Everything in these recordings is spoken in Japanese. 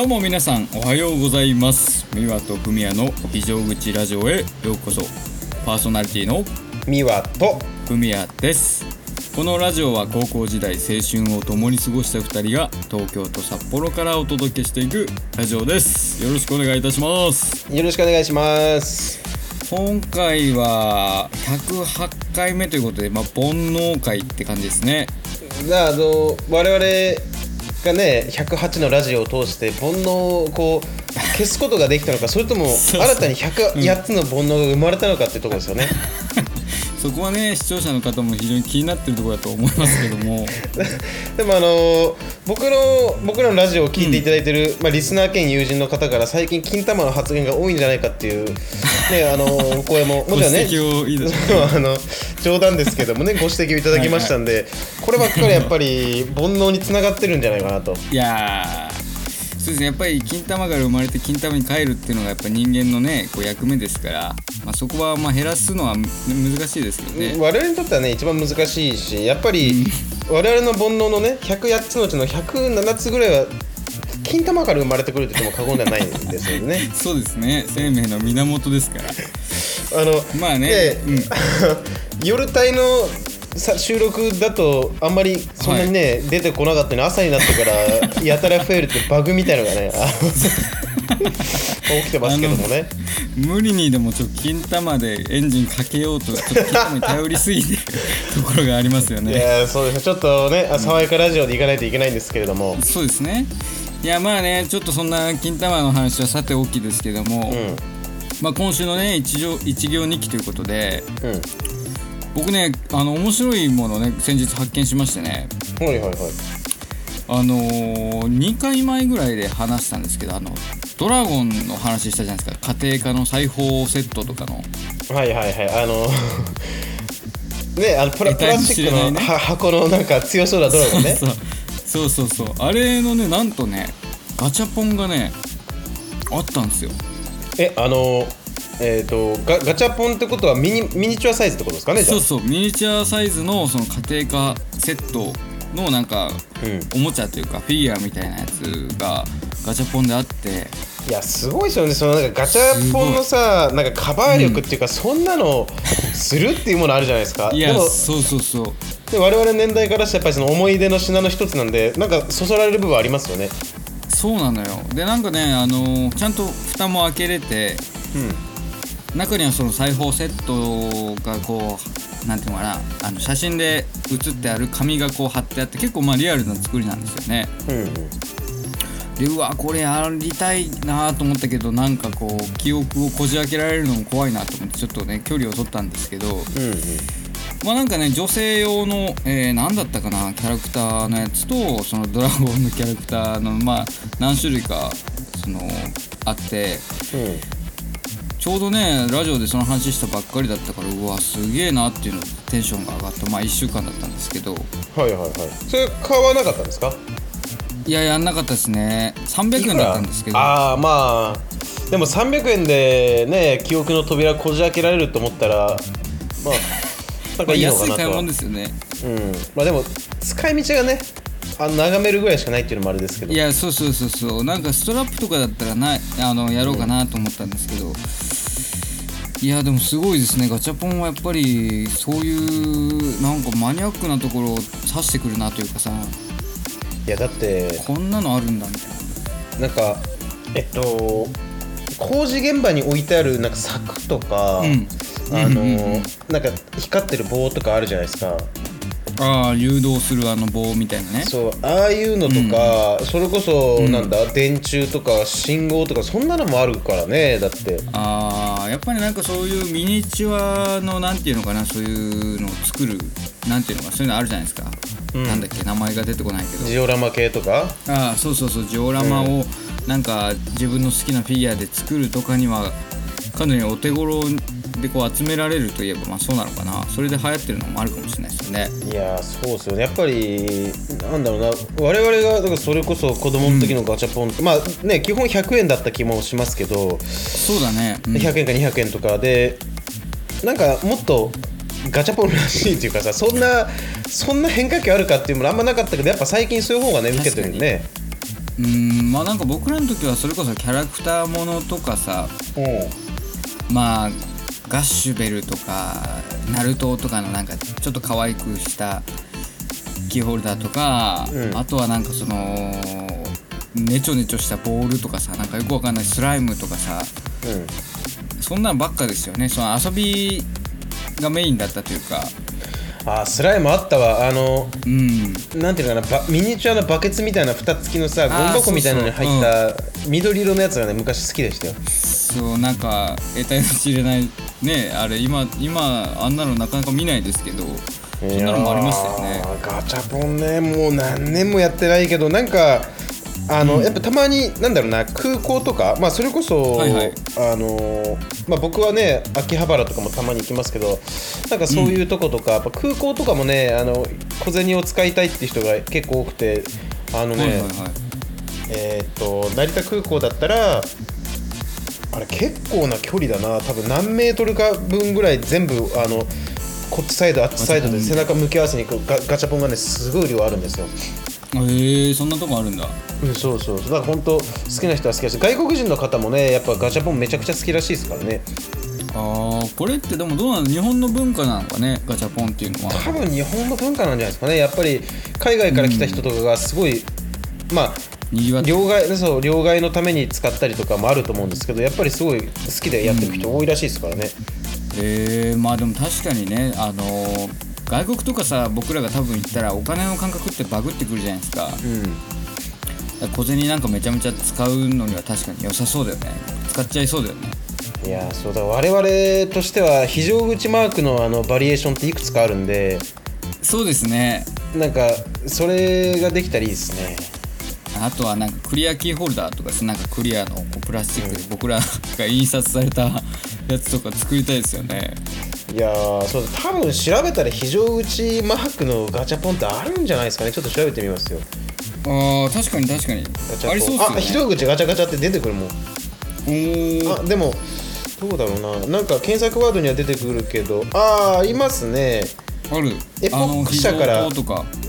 どうも皆さんおはようございます。三輪とふみやの非常口ラジオへ。ようこそ。パーソナリティのミワと。ふみやです。このラジオは高校時代青春を共に過ごした2人が東京と札幌からお届けしていくラジオです。よろしくお願いいたします。よろしくお願いします。今回は108回目ということで、まあ、煩悩会って感じですね。あの我々がね108のラジオを通して煩悩をこう消すことができたのかそれとも 新たに108つの煩悩が生まれたのかっていうところですよねそこはね視聴者の方も非常に気になってるところだと思いますけども。でもあの僕の僕らのラジオを聞いていただいてる、まあ、リスナー兼友人の方から最近金玉の発言が多いんじゃないかっていう、ね、あの声ももちろんね あの冗談ですけどもねご指摘をいただきましたんで、こればっかりやっぱり煩悩につながってるんじゃないかなと。いやーそうですね。やっぱり金玉から生まれて金玉に帰るっていうのがやっぱ人間のねこう役目ですから、まあ、そこはまあ減らすのはむ難しいですけどね、我々にとってはね一番難しいしやっぱり我々の煩悩のね108つのうちの107つぐらいは金玉から生まれてくるって言っても過言ではないんですよね。そうですね。生命の源ですから。あのまあね。でうん。夜帯のさ収録だとあんまりそんなにね、出てこなかったのに朝になってから やたら増えるってバグみたいのがねあの 起きてますけどもね。無理にでもちょっと金玉でエンジンかけようとちょっと金玉に頼りすぎてる ところがありますよいねやそうですね。ちょっとねあ爽やかラジオで行かないといけないんですけれども、そうですね。いやまあねちょっとそんな金玉の話はさておきですけども、うん。まあ、今週のね一行一行日記ということでうん僕ねあの面白いものをね先日発見しましてね。はいはいはい。あのー、2回前ぐらいで話したんですけどあのドラゴンの話したじゃないですか。家庭科の裁縫セットとかの。はいはいはい。あのねあのプラプラスチックの、ねは箱のなんか強そうなドラゴンね。そうそう。そうそうあれのねなんとねガチャポンがねあったんですよ。えあのえっ、とガガチャポンってことはミニミニチュアサイズってことですかねそうそうミニチュアサイズのその家庭科セットのなんかうん。おもちゃというかフィギュアみたいなやつがガチャポンであって。いやすごいですよね。そのなんかガチャポンのさなんかカバー力っていうか、そんなのするっていうものあるじゃないですか。いやそうそうそう。で我々年代からしてやっぱりその思い出の品の一つなんでなんかそそられる部分ありますよね。そうなのよ。でなんかねあのーちゃんと蓋も開けれてうん中にはその裁縫セットがこうなんていうのかなあの写真で写ってある紙がこう貼ってあって結構まあリアルな作りなんですよね。うんうん。でうわこれやりたいなと思ったけどなんかこう記憶をこじ開けられるのも怖いなと思ってちょっとね距離を取ったんですけど。うんうん。まあなんかね女性用の、えー、何だったかなキャラクターのやつとそのドラゴンのキャラクターのまあ何種類かそのあってちょうどねラジオでその話したばっかりだったからうわすげえなっていうのでテンションが上がった。まあ1週間だったんですけど。はいはいはい。それ買わなかったんですか？いややんなかったですね。300円だったんですけど。ああまあでも300円でね記憶の扉こじ開けられると思ったらまあなんかいいのか 安い買い物ですよね。うん。まあでも使い道がねあの眺めるぐらいしかないっていうのもあれですけど。いやそうそうそうそう。なんかストラップとかだったらないあのやろうかなと思ったんですけど、いやでもすごいですね。ガチャポンはやっぱりそういうなんかマニアックなところを指してくるなというかさ。いやだってこんなのあるんだみたいな。んかえっと工事現場に置いてあるなんか柵とか、うん。あの、うんうんうんなんか光ってる棒とかあるじゃないですか。なああ誘導するあの棒みたいなね。そうああいうのとか、それこそなんだ、電柱とか信号とかそんなのもあるからねだって。あーやっぱりなんかそういうミニチュアのなんていうのかなそういうのを作るなんていうのかそういうのあるじゃないですか、うん。なんだっけ名前が出てこないけど。ジオラマ系とか？ああそうそうそうジオラマをなんか自分の好きなフィギュアで作るとかにはかなりお手頃でこう集められるといえばまあそうなのかな。それで流行ってるのもあるかもしれないですよね。いやーそうですよね。やっぱりなんだろうな。我々がだからそれこそ子供の時のガチャポン、まあね基本100円だった気もしますけど、そうだね、うん。100円か200円とかでなんかもっとガチャポンらしいっていうかさそんなそんな変化球あるかっていうものあんまなかったけどやっぱ最近そういう方がね受けてるね。うん。まあなんか僕らの時はそれこそキャラクターものとかさうんまあガッシュベルとかナルトとかのなんかちょっと可愛くしたキーホルダーとか、うん。あとはなんかそのネチョネチョしたボールとかさなんかよくわかんないスライムとかさうん。そんなんばっかですよね。その遊びがメインだったというか。あースライムあったわ。あのうん。なんていうのかなバミニチュアのバケツみたいな蓋付きのさゴミ箱みたいなのに入った緑色のやつがね昔好きでしたよそうなんか得体の知れないねあれ今今あんなのなかなか見ないですけどそんなのもありましたよね。ガチャポンねもう何年もやってないけどなんかあの、やっぱたまになんだろうな空港とかまあそれこそ、はいはい。あのーまあ僕はね秋葉原とかもたまに行きますけどなんかそういうとことか、やっぱ空港とかもねあの小銭を使いたいっていう人が結構多くてあのね、はいはいはい。えーっと成田空港だったらあれ結構な距離だな。多分何メートルか分ぐらい全部あのこっちサイドあっちサイドで背中向き合わせに行くガガチャポンがねすごい量あるんですよ、へえそんなとこあるんだ。うん、そうそうそう。だから本当好きな人は好きだし外国人の方もねやっぱガチャポンめちゃくちゃ好きらしいですからね。あーこれってでもどうなの？日本の文化なのかねガチャポンっていうのは。多分日本の文化なんじゃないですかね。やっぱり海外から来た人とかがすごい、まあにぎわ両替そう両替のために使ったりとかもあると思うんですけどやっぱりすごい好きでやってる人多いらしいですからね、えー、まあでも確かにねあのー外国とかさ僕らが多分行ったらお金の感覚ってバグってくるじゃないですか。うん。ら小銭なんかめちゃめちゃ使うのには確かに良さそうだよね。使っちゃいそうだよね。いやーそうだ。我々としては非常口マークのあのバリエーションっていくつかあるんでそうですね。なんかそれができたらいいですねあとはなんかクリアキーホルダーとかさなんかクリアのこうプラスチックで僕らが印刷されたやつとか作りたいですよね。いやーそうだ多分調べたら非常口マークのガチャポンってあるんじゃないですかね。ちょっと調べてみますよ。あー確かに確かに。ありそうっすよね。あ非常口ガチャガチャって出てくるもん。あでもどうだろうな。なんか検索ワードには出てくるけど。ああいますね。ある。エポック社から。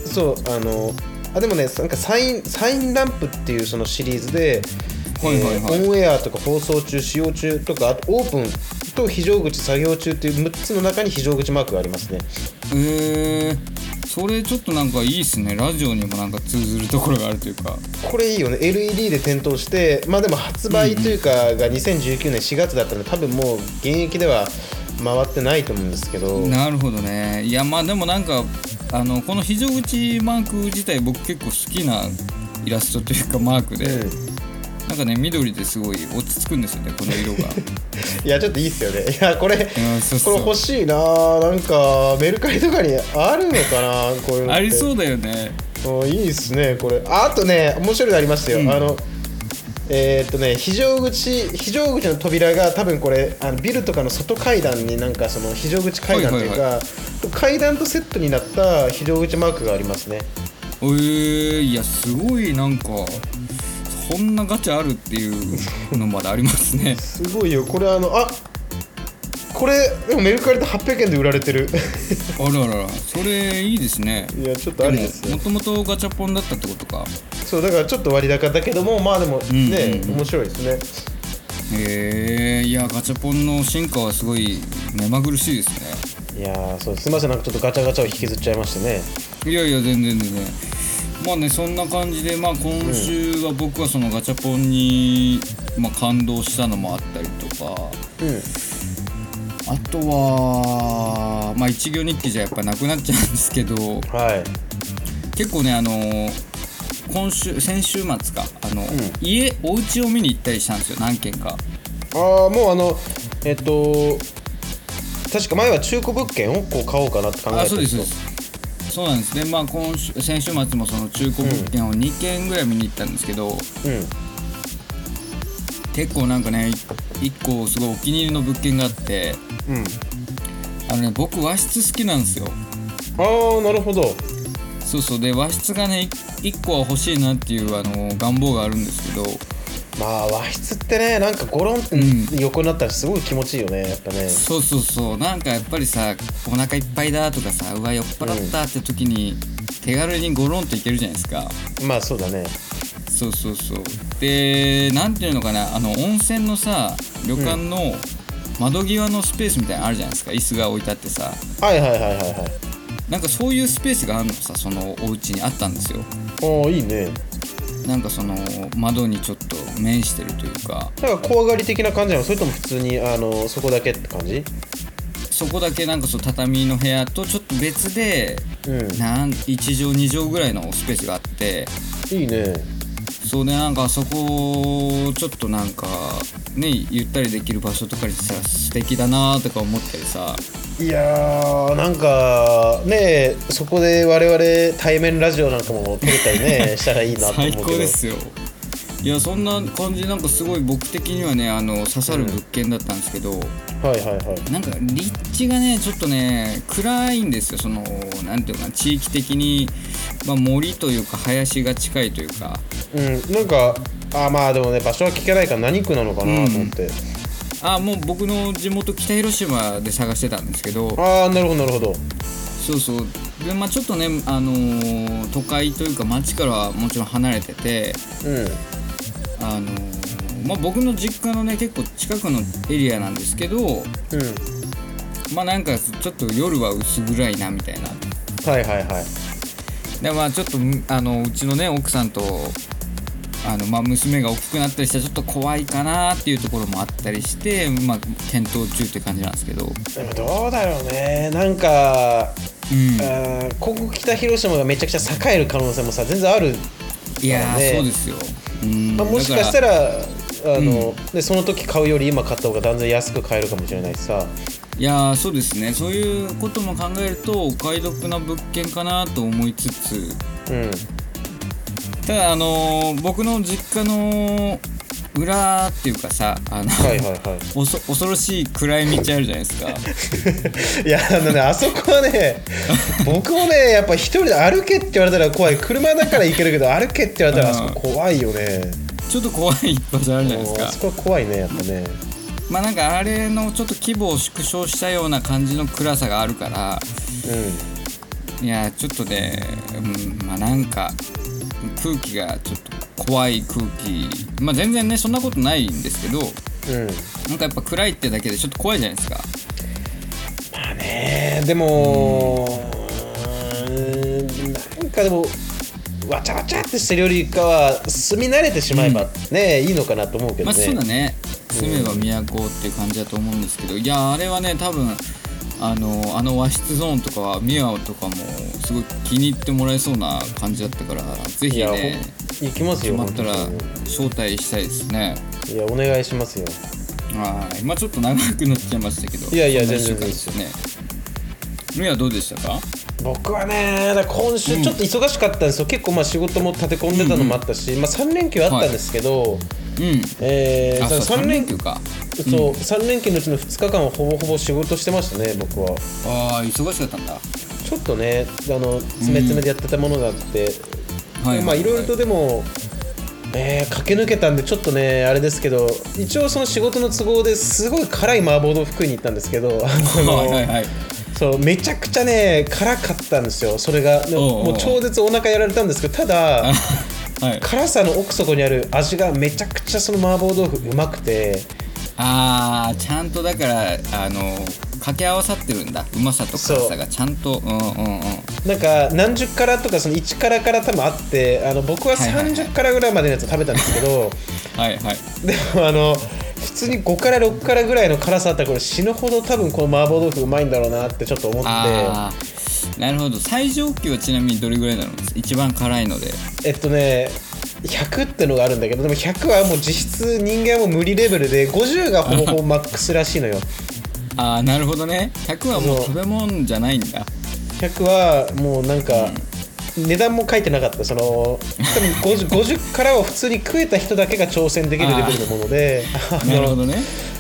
そうあのあでもねなんかサインサインランプっていうそのシリーズで、はいはいはい。えーオンエアとか放送中使用中とかあとオープンと非常口作業中っていう6つの中に非常口マークがありますね。えー、それちょっとなんかいいっすね。ラジオにもなんか通ずるところがあるというか。これいいよね。LED で点灯してまあでも発売というかが2019年4月だったので多分もう現役では回ってないと思うんですけど。なるほどね。いやまあでもなんかあのこの非常口マーク自体僕結構好きなイラストというかマークで、うん。なんかね緑ですごい落ち着くんですよねこの色が。いやちょっといいっすよね。いやこれこれ欲しいな。なんかメルカリとかにあるのかなこういうのありそうだよね。おいいっすねこれ。ああとね面白いのありましたよ、うん。あのえーっとね非常口非常口の扉が多分これあのビルとかの外階段になんかその非常口階段というか、はいは階段とセットになった非常口マークがありますね。えー、いやすごいなんかそんなガチャあるっていうのまでありますね。すごいよ。これあのあこれでもメルカリで800円で売られてる。あらららそれいいですね。いやちょっとありですよもともとガチャポンだったってことかそうだからちょっと割高だけどもまあでもね、面白いですね。へえいやガチャポンの進化はすごい目まぐるしいですね。いやーそうすみません。なんかちょっとガチャガチャを引きずっちゃいましてね。いやいや全然全然。まあねそんな感じでまあ今週は僕はそのガチャポンに、まあ、感動したのもあったりとか。うん。あとはまあ一行日記じゃやっぱなくなっちゃうんですけど。はい。結構ねあの今週先週末か。あの、家お家を見に行ったりしたんですよ何軒か。ああもうあのえっと確か前は中古物件をこう買おうかなって考えてあそうですそうです。そうなんです。ねまあ今週先週末もその中古物件を2軒ぐらい見に行ったんですけど、うん。結構なんかね1個すごいお気に入りの物件があってうん。あのね僕和室好きなんですよ。ああなるほどそうそう。で和室がね1個は欲しいなっていうあの願望があるんですけど。まあ和室ってねなんかゴロンってうん。横になったらすごい気持ちいいよねやっぱね。そうそうそう。なんかやっぱりさお腹いっぱいだとかさうわ酔っ払ったって時に手軽にゴロンといけるじゃないですか、まあそうだね。そうそうそう。でなんていうのかなあの温泉のさ旅館の窓際のスペースみたいなのあるじゃないですか。椅子が置いてあってさ。はいはいはいはいはいなんかそういうスペースがあるのさそのお家にあったんですよ。おーいいね。なんかその窓にちょっと面してるというか。なんか怖がり的な感じなの？それとも普通にあのそこだけって感じ？そこだけなんかそう畳の部屋とちょっと別でうん。なん1畳2畳ぐらいのスペースがあって。いいねそうでなんかそこちょっとなんかねゆったりできる場所とかにさ素敵だなとか思ったりさ。いやーなんかねそこで我々対面ラジオなんかも撮れたりねしたらいいなと思う最けど。高ですよいやそんな感じなんかすごい僕的にはねあの刺さる物件だったんですけど、はいはいはい。なんか立地がねちょっとね暗いんですよ。そのなんていうのかな地域的に、まあ、森というか林が近いというか。うん。なんかあまあでもね場所は聞けないから何区なのかなと思って、あもう僕の地元北広島で探してたんですけど。ああなるほどなるほど。そうそう。でまあちょっとねあのー都会というか町からはもちろん離れてて。うんあのーまあ僕の実家のね結構近くのエリアなんですけどうん。まあなんかちょっと夜は薄暗いなみたいな。はいはいはい。でまあちょっとむあのうちのね奥さんとあの、まあ、娘が大きくなったりしたらちょっと怖いかなっていうところもあったりして、まあ、検討中って感じなんですけど、でもどうだろうね。なんか、うん、あーここ北広島がめちゃくちゃ栄える可能性もさ全然ある、いやそうですよ、うんまあ、もしかしたらあの、でその時買うより今買った方が断然安く買えるかもしれないしさ。いやーそうですね。そういうことも考えるとお買い得な物件かなと思いつつ。うん。ただあのー僕の実家の裏っていうかさあの、はいはいはい。おそ恐ろしい暗い道あるじゃないですか。いやあのねあそこはね 僕もねやっぱ一人で歩けって言われたら怖い。車だから行けるけど歩けって言われたらあそこ怖いよね。ちょっと怖い場所あるじゃないですか。あそこは怖いねやっぱね。まあなんかあれのちょっと規模を縮小したような感じの暗さがあるからういやちょっとね、うん、まあなんか空気がちょっと怖い空気。まあ全然ねそんなことないんですけどんうん。なんかやっぱ暗いってだけでちょっと怖いじゃないですか。まあねでもうーんなんかでもわちゃわちゃってしてるよりかは住み慣れてしまえばね、いいのかなと思うけどまあね、そうだね。住めば都っていう感じだと思うんですけどいやあれはね多分あのあの和室ゾーンとかはミワとかもすごい気に入ってもらえそうな感じだったからぜひね行きますよ。決まったら本招待したいですね。いやお願いしますよ。はい。まあちょっと長くなっちゃいましたけどいやいや全然ですよね。ルイはどうでしたか？僕はね今週ちょっと忙しかったんですよ、結構まあ仕事も立て込んでたのもあったし、まあ、3連休あったんですけど、うん。あそうえーその3連休か。そう、3連休のうちの2日間はほぼほぼ仕事してましたね僕は。ああ忙しかったんだ。ちょっとねあの詰め詰めでやってたものがあって、はいまあいろいろとでも、えー駆け抜けたんでちょっとねあれですけど一応その仕事の都合ですごい辛い麻婆豆腐食いに行ったんですけどはいはいはい。そうめちゃくちゃね辛かったんですよ。それがでもおう。超絶お腹やられたんですけどただあ はい。辛さの奥底にある味がめちゃくちゃその麻婆豆腐うまくて。あーちゃんとだからあの掛け合わさってるんだ。うまさと辛さがちゃんとうんうんうん。なんか何十辛とかその1辛から多分あってあの僕ははいはいはい。30辛ぐらいまでのやつを食べたんですけど、はいはい。でもあの普通に5から6からぐらいの辛さあったらこれ死ぬほど多分この麻婆豆腐うまいんだろうなってちょっと思って。ああなるほど。最上級はちなみにどれぐらいなの？一番辛いので。えっとね100ってのがあるんだけどでも100はもう実質人間はもう無理レベルで50がほぼほぼマックスらしいのよああなるほどね。100はもう食べ物じゃないんだ。100はもうなんか、値段も書いてなかった。その多分 50, 50 からを普通に食えた人だけが挑戦できるレベルのものでなるほどね。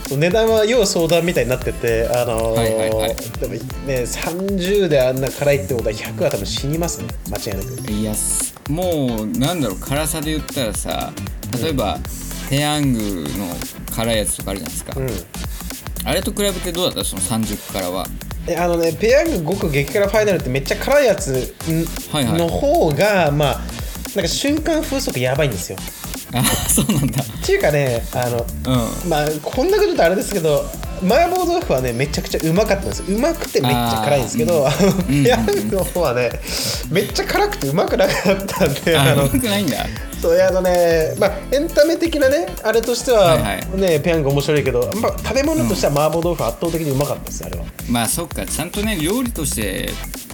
値段は要相談みたいになっててあのーはいはいはい。でもね30であんな辛いってことは100は多分死にますね。間違いなく。いやすもうなんだろう辛さで言ったらさ例えば、ペヤングの辛いやつとかあるじゃないですか、うんあれと比べてどうだった？その30からは。えあのねペヤング極激辛ファイナルってめっちゃ辛いやつんはいはい。の方が、まあなんか瞬間風速やばいんですよ。あそうなんだ。っていうかねあのうん。まあこんなこと言うとあれですけど麻婆豆腐はねめちゃくちゃうまかったんですよ。うまくてめっちゃ辛いんですけどペヤングの方はねめっちゃ辛くてうまくなかったんであのまくないんだ。そうあのねまあエンタメ的なねあれとしては、ねペヤング面白いけど、まあ、食べ物としては麻婆豆腐圧倒的にうまかったですあれは。まあそっか。ちゃんとね料理として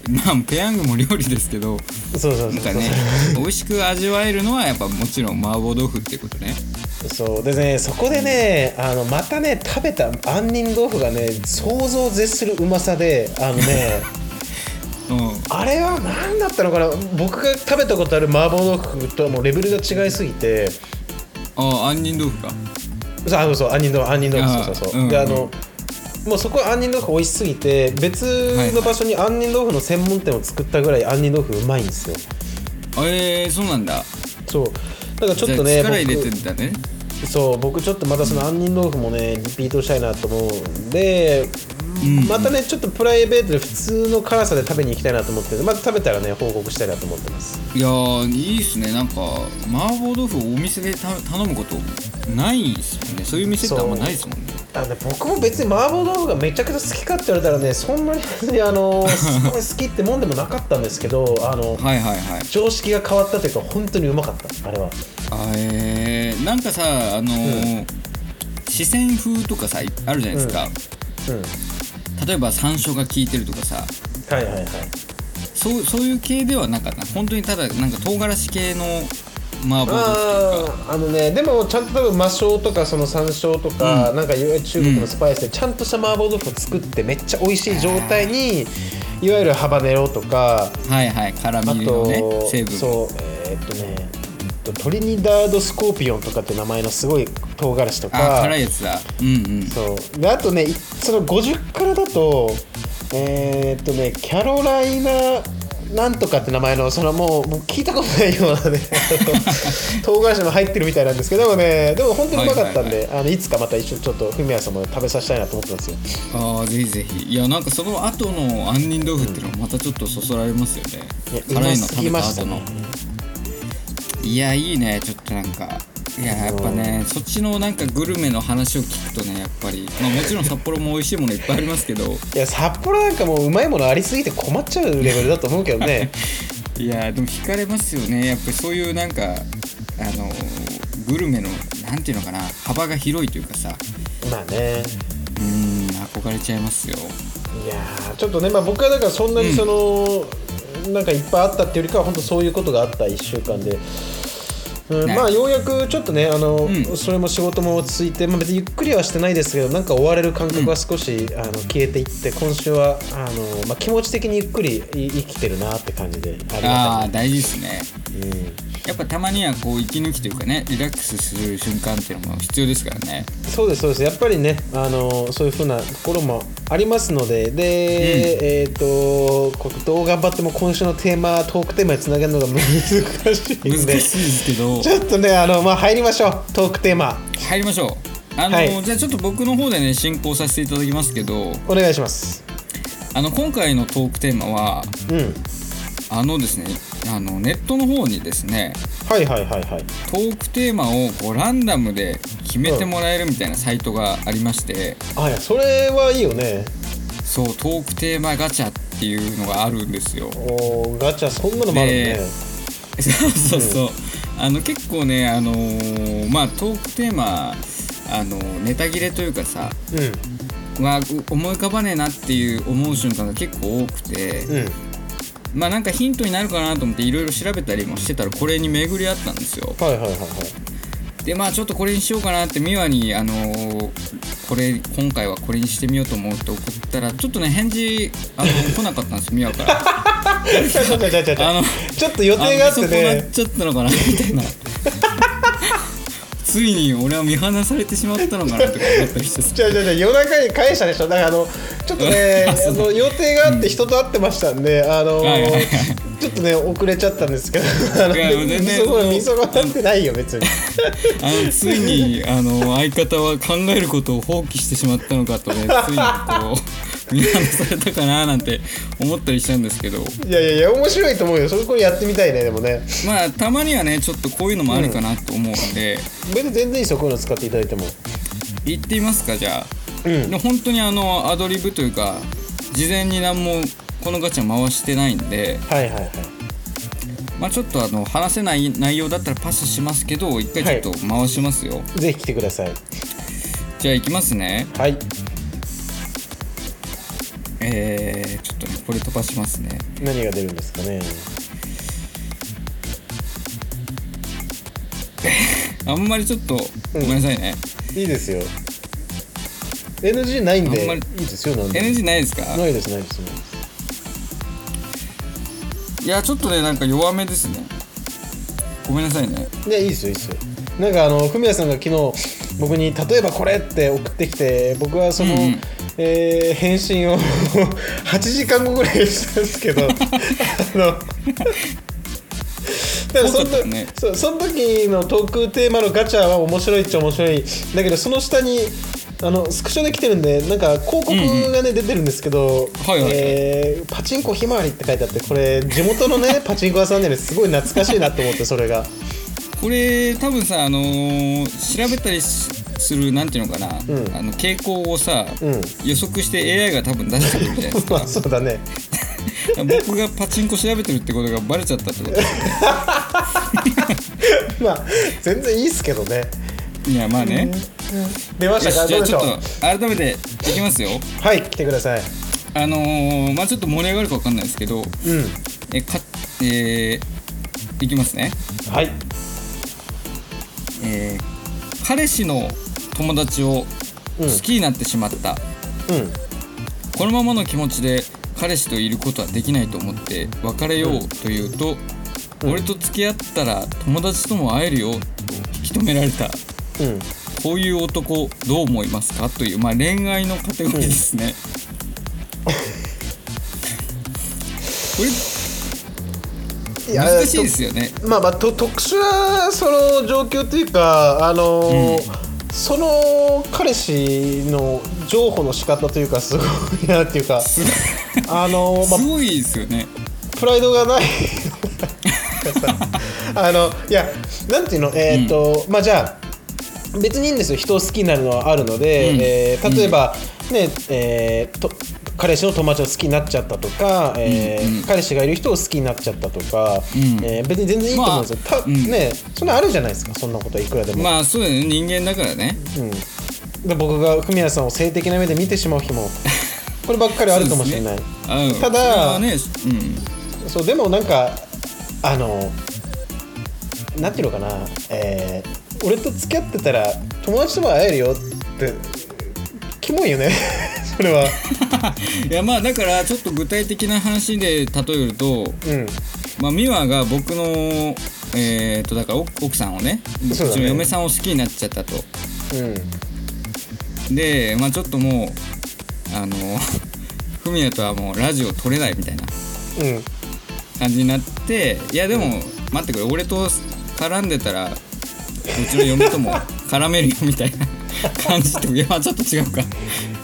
まあペヤングも料理ですけどそうそうそうそう。なんかね美味しく味わえるのはやっぱもちろん麻婆豆腐っていうことねそう。でねそこでねあのまたね食べた杏仁豆腐がね想像を絶するうまさであのね うん。あれは何だったのかな？僕が食べたことある麻婆豆腐とはもうレベルが違いすぎて。あ杏仁豆腐か。そうあそう杏仁豆腐杏仁豆腐そうそうそう、うんであのもうそこは杏仁豆腐美味しすぎて別の場所に杏仁豆腐の専門店を作ったぐらい杏仁豆腐うまいんですよ。えー、そうなんだ。そうだからちょっとね力入れて僕んだね。そう僕ちょっとまたその杏仁豆腐もねリピートしたいなと思うんで、うん。またねちょっとプライベートで普通の辛さで食べに行きたいなと思ってまた食べたらね報告したいなと思ってます。いやーいいっすね。なんか麻婆豆腐をお店でた頼むことないっすもんね。そういう店ってあんまないですもんねあのね僕も別に麻婆豆腐がめちゃくちゃ好きかって言われたらねそんなに別にあのすごい好きってもんでもなかったんですけどあのはいはいはい。常識が変わったというか本当にうまかったあれは。あえー、なんかさあのー四川風とかさあるじゃないですか、うん。例えば山椒が効いてるとかさ。はいはいはい。そうそういう系ではなかった。本当にただなんか唐辛子系の麻婆豆腐とか？あのねでもちゃんと多分魔椒とかその山椒とか、なんかいわゆる中国のスパイスでちゃんとした麻婆豆腐を作ってめっちゃ美味しい状態にいわゆるハバネロとかはいはい辛あみのねと成分。そうえーっとねえっとトリニダード・スコーピオンとかって名前のすごい唐辛子とあか辛いやつだ。うんうん。そう。であとねいその50からだとえーっとねキャロライナなんとかって名前のそのもうもう聞いたことないようなね唐辛子も入ってるみたいなんですけどでもねでも本当にうまかったんで、いあのいつかまた一緒にちょっとフミヤさんも食べさせたいなと思ってますよ。ああぜひぜひ。いやなんかその後の杏仁豆腐っていうのもまたちょっとそそられますよね、いや辛いの食べた後の、いやいいねちょっとなんかいややっぱねそっちのなんかグルメの話を聞くとねやっぱり、まあ、もちろん札幌も美味しいものいっぱいありますけど。いや札幌なんかもううまいものありすぎて困っちゃうレベルだと思うけどね。いやでも惹かれますよね。やっぱりそういうなんかあのグルメのなんていうのかな。幅が広いというかさ。まあね。うん憧れちゃいますよ。いやーちょっとね、まあ、僕はだからそんなにその、なんかいっぱいあったっていうよりかは本当そういうことがあった1週間で、うんね。まあようやくちょっとねあの、ん。それも仕事も落ち着いて、まあ、別にゆっくりはしてないですけどなんか追われる感覚は少し、あの消えていって今週はあの、まあ、気持ち的にゆっくりい生きてるなって感じであああ大事ですね。うん。やっぱたまにはこう息抜きというかねリラックスする瞬間っていうのも必要ですからね。そうですそうです。やっぱりねあのそういうふうなところもありますのでで、えっ、とこうどう頑張っても今週のテーマトークテーマにつなげるのが難しいんで難しいですけど。ちょっとねあのまあ入りましょう。トークテーマ。入りましょう。あの、はい。じゃあちょっと僕の方でね進行させていただきますけど。お願いします。あの今回のトークテーマはうん。あのですねあのネットの方にですねはいはいはいはい。トークテーマをこうランダムで決めてもらえるみたいなサイトがありまして、あいやそれはいいよね。そうトークテーマガチャっていうのがあるんですよ。おーガチャそんなのもあるね。でそうそうそう、あの結構ねあのーまあトークテーマあのネタ切れというかさうは思い浮かばねえなっていう思う瞬間が結構多くて、んうんまあなんかヒントになるかなと思っていろいろ調べたりもしてたらこれに巡り合ったんですよ。はいはいはいはいでまあちょっとこれにしようかなって美和にあのーこれ今回はこれにしてみようと思うって送ったらちょっとね返事あの来なかったんです美和から。ちょっと予定があってあ見損なねっちゃったのかなみたいなついに俺は見放されてしまったのかなとか思ったりしてさ。じゃあじゃあじゃあ夜中に返したでしょ。だからあのちょっとね あの予定があって人と会ってましたんで、あのはいはいはい。ちょっとね遅れちゃったんですけど 見損なってないよ別 に。あのついにあの相方は考えることを放棄してしまったのかとねついにこう見放されたかななんて思ったりしたんですけど。いやいやいや面白いと思うよ。それこれやってみたいねでもね。まあたまにはねちょっとこういうのもあるかなと思うんで、別に全然いいですよこういうの使っていただいても。行ってみますかじゃあ、うん。で本当にあのアドリブというか事前に何もこのガチャ回してないんで、はいはいはい。まあ、ちょっとあの話せない内容だったらパスしますけど一回ちょっと回しますよ、ぜひ来てください。じゃあ行きますね。はいえー、ちょっとねこれ飛ばしますね。何が出るんですかね。あんまりちょっとごめんなさいね、いいですよ。NG ないんであんまりいいですよなんで。NG ないですか？ないですないですねいやちょっとねなんか弱めですね。ごめんなさいね。いやいいですよいいですよ。なんかあのフミヤさんが昨日僕に「例えばこれ」って送ってきて僕はその、うんうんえー返信を 8時間後ぐらいにしたんですけど あのだからそのそその時のトークテーマのガチャは面白いっちゃ面白い。だけどその下にあのスクショで来てるんでなんか広告がね、出てるんですけど、はいはいえーパチンコひまわりって書いてあってこれ地元のね パチンコ屋さんでねすごい懐かしいなと思ってそれが。これ多分さあのー調べたりしするなんていうのかな、ん。あの傾向をさ、うん。予測して AI が多分出してるみたいですまかあそうだね。僕がパチンコ調べてるってことがバレちゃったってこと。で すまあ全然いいっすけどね。いやまあね、出ましたじゃあちょっと改めていきますよ。はい来てください。あのー、まあちょっと盛り上がるかわかんないですけど。うん。えかえー、いきますね。はい。えー、彼氏の友達を好きになってしまった、うん。このままの気持ちで彼氏といることはできないと思って別れようと言うと、うん。俺と付き合ったら友達とも会えるよと引き止められた。うん。こういう男どう思いますか？という、まあ、恋愛のカテゴリーですね、これ難しいですよね。とまあまあと特殊なその状況というかあのーその彼氏の譲歩の仕方というかすごいなっていうかすあのーまあすごいですよね。プライドがない。あのいやなんていうの？えっ、と、まあじゃあ別にいいんですよ。人を好きになるのはあるので、うん。えー例えば、ねえーと彼氏の友達を好きになっちゃったとか、えーうんうん。彼氏がいる人を好きになっちゃったとか、うん。えー別に全然いいと思うんですよ、たまあうん。ねそんなあるじゃないですかそんなこといくらでも、まあそうだよね。人間だからね。うん、で僕がフミヤさんを性的な目で見てしまう日も こればっかりあるかもしれない、うん。ただねうん。そうでもなんかあのなんていうのかな、えー俺と付き合ってたら友達とも会えるよってキモいよねそれは。いやまあだからちょっと具体的な話で例えるとうん。まあ美和が僕のえー、とだから奥奥さんをねうちの嫁さんを好きになっちゃったと。うん。でまあちょっともうあの フミヤとはもうラジオ撮れないみたいなうん。感じになっていやでも待ってくれ俺と絡んでたらうちの嫁とも絡めるよみたいな感じっていやまあちょっと違うか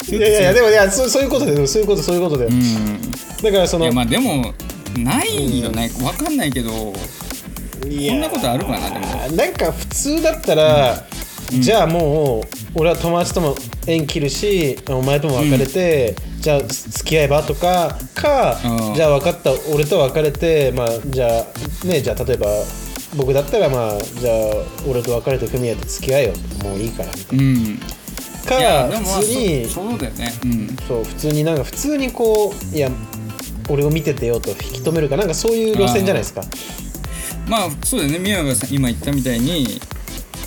いやいやでもいやそうそういうことだよそういうことそういうことだよ、うん。だからそのいやまあでもないよね。わかんないけどこんなことあるかなでも。なんか普通だったら、じゃあもう俺は友達とも縁切るしお前とも別れて、じゃあ付き合えばとかか、うん。じゃあ分かった俺と別れてまあじゃあねじゃあ例えば僕だったらまあじゃあ俺と別れてフミヤと付き合えよ。もういいからみたいうん。な。か普通にそそうだよね。うん。そう普通になんか普通にこういや俺を見ててよと引き止めるかなんかそういう路線じゃないですか。まあそうだよね。宮がさ今言ったみたいに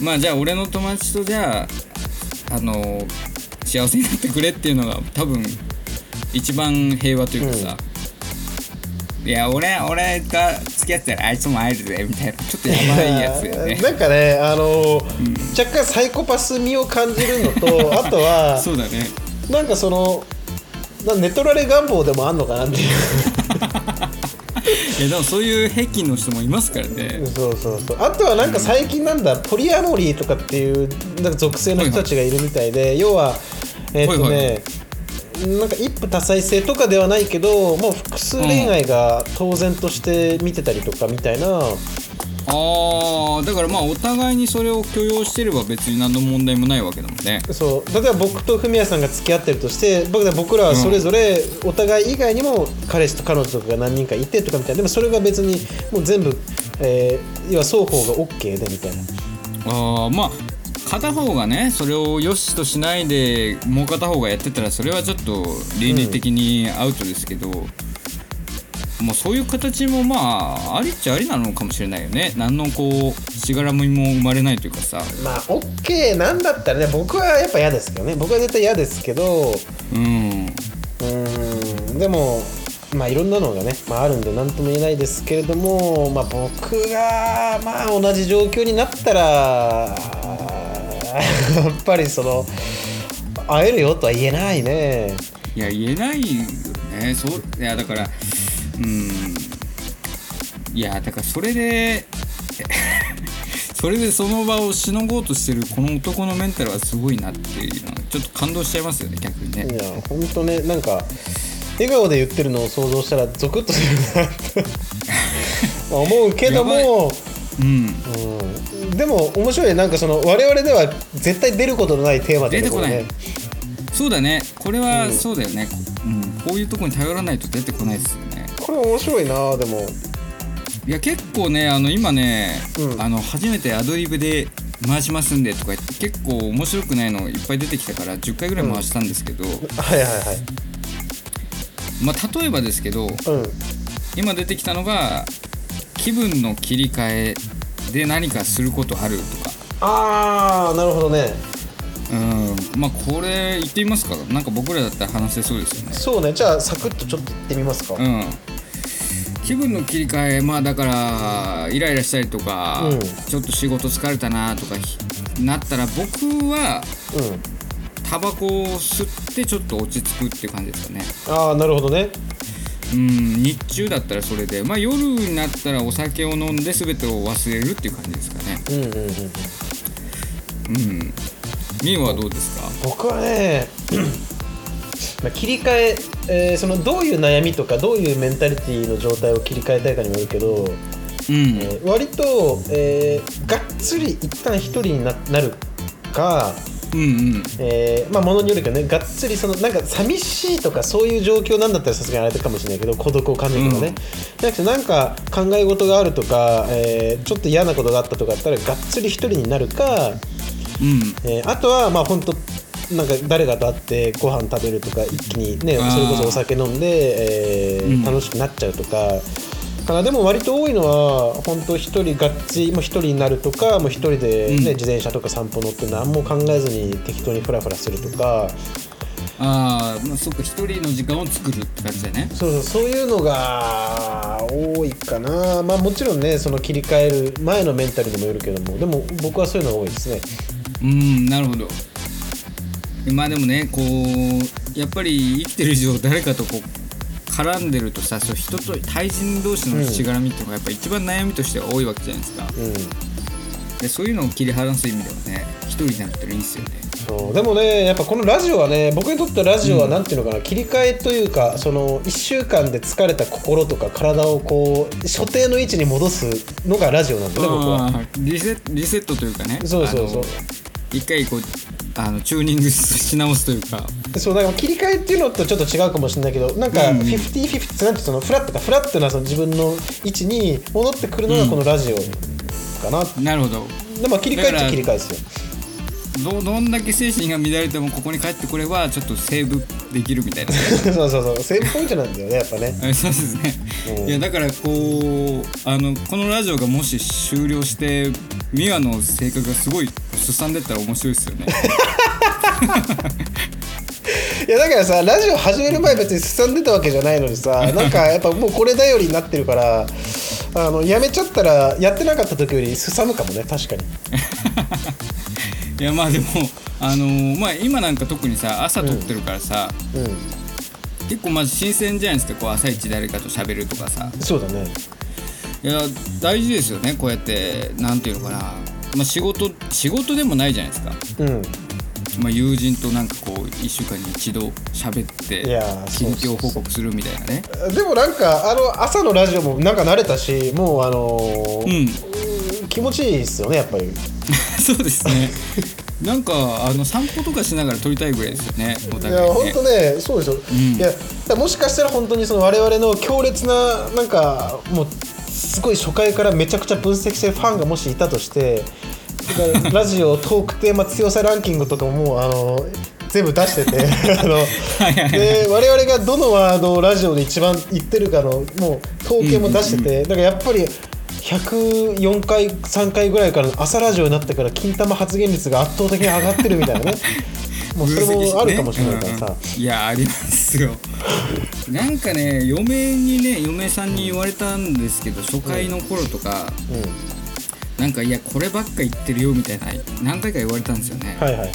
まあじゃあ俺の友達とじゃああの幸せになってくれっていうのが多分一番平和というかさ、いや俺俺が付き合ってたらあいつも会えるぜみたいな。ちょっとやばいやつだよね。なんかねあの、若干サイコパス味を感じるのと あとはそうだね。なんかそのなネトラレ願望でもあんのかなっていう。いやでもそういう癖の人もいますからね。そうそうそう。あとはなんか最近なんだ、ポリアモリーとかっていうなんか属性の人たちがいるみたいで、要はえっ、とね、はいはいなんか一夫多妻制とかではないけどもう複数恋愛が当然として見てたりとかみたいな、ああだからまあお互いにそれを許容してれば別に何の問題もないわけだもんね。そう。例えば僕とフミヤさんが付き合ってるとして僕ら僕らはそれぞれお互い以外にも彼氏と彼女とかが何人かいてとかみたいな。でもそれが別にもう全部、えー要は双方が OK でみたいな。ああまあ片方がねそれを良しとしないでもう片方がやってたらそれはちょっと倫理的にアウトですけど、まあそういう形もまあありっちゃありなのかもしれないよね。何のこうしがらみも生まれないというかさ。まあ OK なんだったらね僕はやっぱ嫌ですけどね。僕は絶対嫌ですけど。うん。うーん。でもまあいろんなのがね、まあ、あるんで何とも言えないですけれども、まあ、僕がまあ同じ状況になったら やっぱりその会えるよとは言えないね。いや言えないよね。そういやだからうん。いやだからそれで それでその場をしのごうとしてるこの男のメンタルはすごいなっていうのはちょっと感動しちゃいますよね逆にね。いや本当ねなんか笑顔で言ってるのを想像したらゾクッとするなって。まあ思うけどもうん。うん。でも面白いねなんかその我々では絶対出ることのないテーマだね。出てこない。そうだね。これはうん。そうだよね、うん、こういうとこに頼らないと出てこないですよ面白いなでも。いや結構ねあの今ね、うん。あの初めてアドリブで回しますんでとか言って結構面白くないのいっぱい出てきたから10回ぐらい回したんですけど、はいはいはい。まあ例えばですけどうん。今出てきたのが気分の切り替えで何かすることあるとか。ああなるほどね。うん。まあこれ言ってみますか。なんか僕らだったら話せそうですよね。そうね。じゃあサクッとちょっと言ってみますか、うん気分の切り替えまあだからイライラしたりとか、うん。ちょっと仕事疲れたなとかひなったら僕はうん。タバコを吸ってちょっと落ち着くっていう感じですかね。ああなるほどね。うん日中だったらそれでまあ夜になったらお酒を飲んで全てを忘れるっていう感じですかね。うんうんうんうん。ミンはどうですか？僕はねまあ切り替ええーそのどういう悩みとかどういうメンタリティの状態を切り替えたいかにもよるけど、うん、えー割と、えーがっつり一旦一人にななるか、うんうん。えーまあものによるけどねがっつりそのなんか寂しいとかそういう状況なんだったらさすがにあれかもしれないけど孤独を感じるとかね、うん。じゃなくてなんか考え事があるとか、えーちょっと嫌なことがあったとかだったらがっつり一人になるか、うん。えーあとはまあ本当なんか誰かと会ってご飯食べるとか一気にねそれこそお酒飲んで、えーうん。楽しくなっちゃうとか。かなでも割と多いのは本当一人がっつりもう一人になるとかもう一人で、ねうん。自転車とか散歩乗って何も考えずに適当にフラフラするとか。ああまあそっか一人の時間を作るって感じだね。そうそうそういうのが多いかな。まあもちろんねその切り替える前のメンタルにもよるけどもでも僕はそういうのが多いですね。うんなるほどまあでもねこうやっぱり生きてる以上誰かとこう絡んでるとさそう人と対人同士のしがらみっていうのがやっぱ一番悩みとしては多いわけじゃないですか。うん。でそういうのを切り離す意味ではね一人になったらいいですよね。そう。でもねやっぱこのラジオはね僕にとってラジオはなんていうのかな、切り替えというかその1週間で疲れた心とか体をこう所定の位置に戻すのがラジオなんだね僕は。リセリセットというかね。そうそうそう一回こうあのチューニングし直すというか。そうだから切り替えっていうのとちょっと違うかもしれないけどなんかうん。50-50なんてそのフラットかフラットなその自分の位置に戻ってくるのがこのラジオかな、なるほど。でも切り替えっちゃ切り替えですよどどんだけ精神が乱れてもここに帰ってこればちょっとセーブできるみたいな。そうそうそう。セーブポイントなんだよねやっぱね。あ そうですね、うん。いやだからこうあのこのラジオがもし終了してミワの性格がすごいすさんでったら面白いですよね。いやだからさラジオ始める前別にすさんでたわけじゃないのにさなんかやっぱもうこれ頼りになってるからあのやめちゃったらやってなかった時よりすさむかもね確かにいやまあでもあのまあ今なんか特にさ朝撮ってるからさ、う結構まず新鮮じゃないですかこう朝一誰かと喋るとかさ。んそうだね。いや大事ですよねこうやってなんていうのかな、まあ、仕事仕事でもないじゃないですか。うん。まあ、友人となんかこう1週間に一度喋って近況報告するみたいなね。でもなんかあの朝のラジオもなんか慣れたしもうあのうーん。気持ちいいですよねやっぱり そうですね。なんかあの散歩とかしながら撮りたいぐらいですよねおい互いね。や本当ねそうですよ、ん。いやもしかしたら本当にその我々の強烈ななんかもうすごい初回からめちゃくちゃ分析してるファンがもしいたとしてラジオトークテーマ強さランキングとかももうあの全部出してて あので我々がどのワードをラジオで一番言ってるかのもう統計も出してて、だからやっぱり104回3回ぐらいからの朝ラジオになってから金玉発言率が圧倒的に上がってるみたいなね。もうそれもあるかもしれないからさ、うんいやありますよ。なんかね嫁にね嫁さんに言われたんですけど初回の頃とか、うん、なんかいやこればっか言ってるよみたいな何回か言われたんですよね、はいはいはい、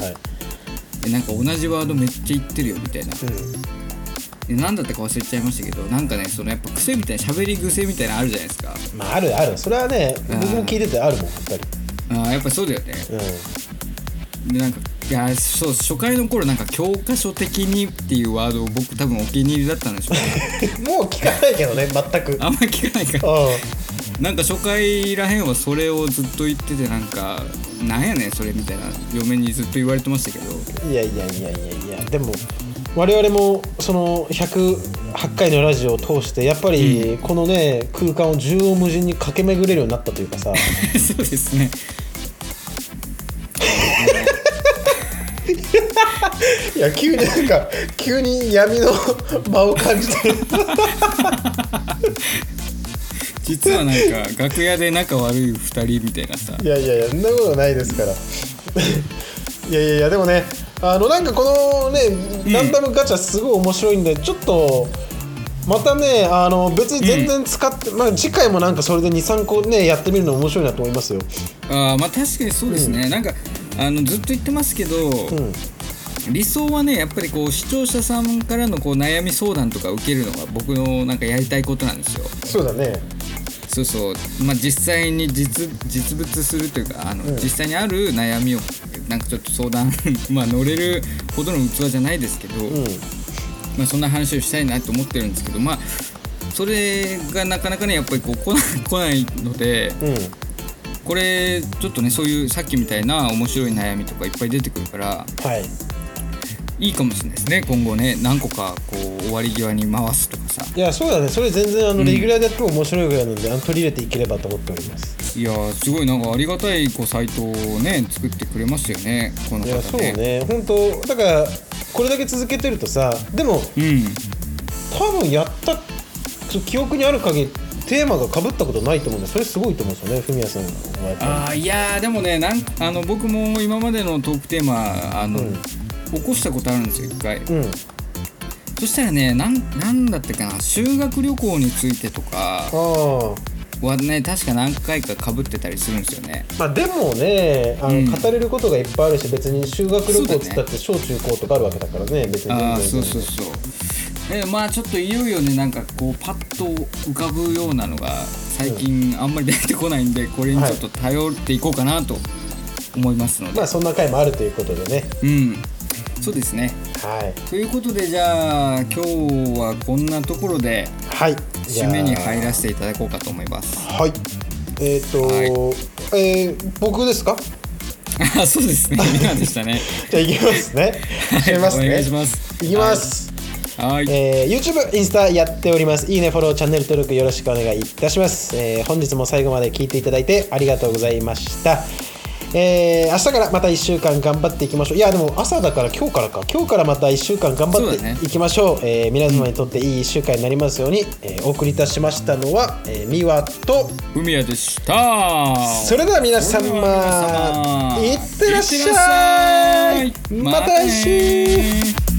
でなんか同じワードめっちゃ言ってるよみたいな。うん、で何だったか忘れちゃいましたけどなんかねそのやっぱ癖みたいな喋り癖みたいなのあるじゃないですか。まああるある。それはねうん。僕も聞いててあるもんやっぱり、あーやっぱそうだよね。うでなんかいやそう初回の頃なんか教科書的にっていうワードを僕多分お気に入りだったんでしょうね。ん、もう聞かないけどね全く。あんまり聞かないか。らうなんか初回らへんはそれをずっと言っててなんかなんやねんそれみたいな嫁にずっと言われてましたけど。んいやいやいやいやいや。でも我々もその108回のラジオを通してやっぱりこのね空間を縦横無尽に駆け巡れるようになったというかさ。そうですね。いや急になんか急に闇の間を感じてる。実はなんか楽屋で仲悪い2人みたいなさ。いやいやいやそんなことないですから。いやいやいやでもねあのなんかこのねランダムガチャすごい面白いんで、ちょっとまたねあの別に全然使って、まあ次回もなんかそれで23個ねやってみるの面白いなと思いますよ。あーまあ確かにそうですね、なんかあのずっと言ってますけど、うん。理想はねやっぱりこう視聴者さんからのこう悩み相談とか受けるのが僕のなんかやりたいことなんですよ。そうだねそうそう。まあ実際に実実物するというかあの、うん。実際にある悩みをなんかちょっと相談まあ乗れるほどの器じゃないですけど、うん。まあ、そんな話をしたいなと思ってるんですけどまあそれがなかなかねやっぱりこう来ない来ないのでうん。これちょっとねそういうさっきみたいな面白い悩みとかいっぱい出てくるからはいいいかもしれないですね。今後ね何個かこう終わり際に回すとかさ。いやそうだね。それ全然あのん。レギュラーでやっても面白いぐらいなんで、あの取り入れていければと思っております。いやーすごいなんかありがたいこうサイトをね作ってくれましたよね。このいやそう方ね。ね本当だからこれだけ続けてるとさでもうん。多分やった記憶にある限りテーマがかぶったことないと思うんでそれすごいと思うんですよねフミヤさんはあーいやーでもねなんあの僕も今までのトークテーマあの、うん起こしたことあるんですよ一回。りうん。そしたらねなんなんだったかな修学旅行についてとかはね確か何回かかぶってたりするんですよね。まあでもねあの、うん。語れることがいっぱいあるし別に修学旅行っつったって小中高とかあるわけだからね別にああそうそうそう。えまあちょっといよいよねなんかこうパッと浮かぶようなのが最近あんまり出てこないんでこれにちょっと頼っていこうかなと思いますので、まあそんな回もあるということでね。うんそうですね。はい。ということでじゃあ今日はこんなところでは締めに入らせていただこうかと思います。はい。えっ、と、はい。えー僕ですか？あ そうですね。今でしたね。じゃあ行きますね。はい。締めますね。お願いします。いきます、はい。えー YouTube、インスタやっております。いいね、フォロー、チャンネル登録よろしくお願いいたします。えー本日も最後まで聞いていただいてありがとうございました。えー明日からまた1週間頑張っていきましょう。いや、でも朝だから今日からか。今日からまた1週間頑張っていきましょう。えー皆様にとっていい1週間になりますように、えーお送りいたしましたのは、えー、みわと、海谷でしたそれでは皆様、いってらっしゃい。また来週。ね